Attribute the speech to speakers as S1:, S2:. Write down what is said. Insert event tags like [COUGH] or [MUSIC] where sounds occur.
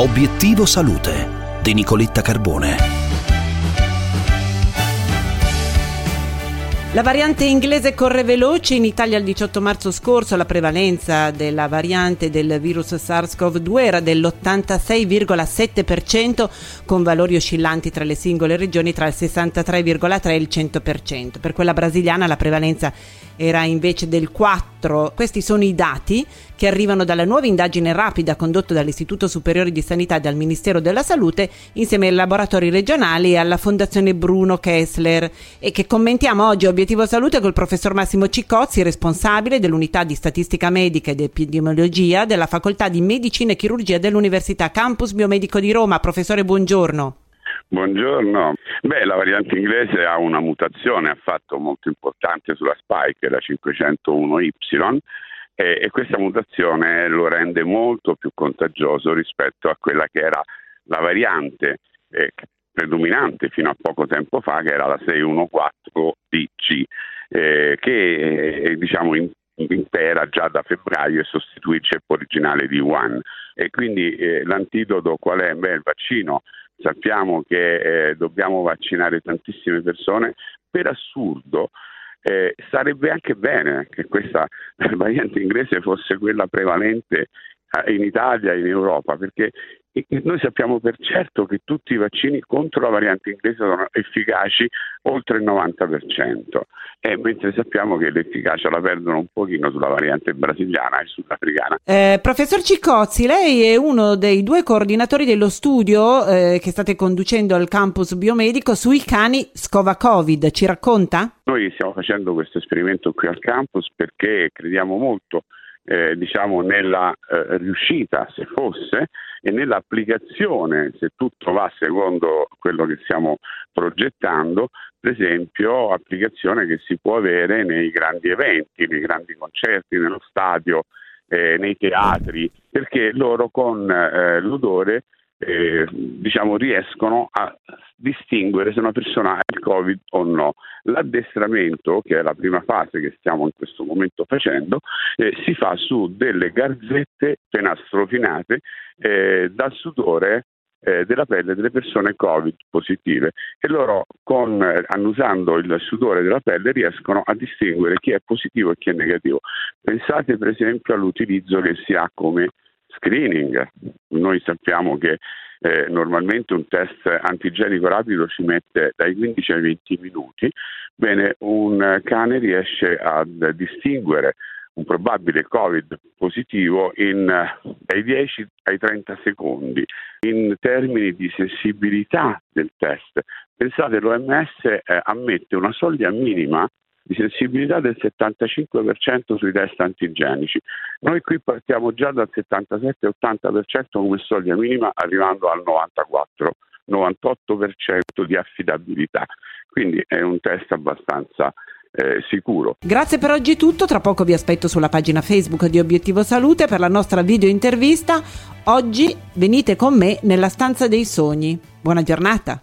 S1: Obiettivo Salute di Nicoletta Carbone.
S2: La variante inglese corre veloce, in Italia il 18 marzo scorso la prevalenza della variante del virus SARS-CoV-2 era dell'86,7% con valori oscillanti tra le singole regioni tra il 63,3% e il 100%. Per quella brasiliana la prevalenza era invece del 4%. Questi sono i dati che arrivano dalla nuova indagine rapida condotta dall'Istituto Superiore di Sanità e dal Ministero della Salute insieme ai laboratori regionali e alla Fondazione Bruno Kessler e che commentiamo oggi Obiettivo Salute col professor Massimo Ciccozzi, responsabile dell'unità di statistica medica ed epidemiologia della Facoltà di Medicina e Chirurgia dell'Università Campus Biomedico di Roma. Professore, buongiorno.
S3: Buongiorno. Beh, la variante inglese ha una mutazione affatto molto importante sulla spike, la 501Y, e, e questa mutazione lo rende molto più contagioso rispetto a quella che era la variante eh, predominante fino a poco tempo fa, che era la 614DC, eh, che eh, diciamo in, impera già da febbraio e sostituisce il ceppo originale di Wuhan. E quindi eh, l'antidoto qual è? Beh, il vaccino. Sappiamo che eh, dobbiamo vaccinare tantissime persone. Per assurdo, eh, sarebbe anche bene che questa [LAUGHS] variante inglese fosse quella prevalente eh, in Italia e in Europa, perché noi sappiamo per certo che tutti i vaccini contro la variante inglese sono efficaci oltre il 90%, e mentre sappiamo che l'efficacia la perdono un pochino sulla variante brasiliana e sudafricana.
S2: Eh, professor Ciccozzi, lei è uno dei due coordinatori dello studio eh, che state conducendo al campus biomedico sui cani Scova Covid, ci racconta?
S3: Noi stiamo facendo questo esperimento qui al campus perché crediamo molto eh, diciamo nella eh, riuscita, se fosse, e nell'applicazione, se tutto va secondo quello che stiamo progettando, per esempio applicazione che si può avere nei grandi eventi, nei grandi concerti, nello stadio, eh, nei teatri, perché loro con eh, l'odore eh, diciamo, riescono a distinguere se una persona ha il Covid o no. L'addestramento, che è la prima fase che stiamo in questo momento facendo, eh, si fa su delle garzette penastrofinate eh, dal sudore eh, della pelle delle persone Covid positive e loro con, eh, annusando il sudore della pelle riescono a distinguere chi è positivo e chi è negativo. Pensate per esempio all'utilizzo che si ha come screening. Noi sappiamo che eh, normalmente un test antigenico rapido ci mette dai 15 ai 20 minuti, bene, un cane riesce a distinguere un probabile Covid positivo in, dai 10 ai 30 secondi in termini di sensibilità del test. Pensate, l'OMS eh, ammette una soglia minima di sensibilità del 75% sui test antigenici. Noi qui partiamo già dal 77-80% come soglia minima arrivando al 94 98% di affidabilità. Quindi è un test abbastanza eh, sicuro.
S2: Grazie per oggi tutto, tra poco vi aspetto sulla pagina Facebook di Obiettivo Salute per la nostra video intervista. Oggi venite con me nella stanza dei sogni. Buona giornata.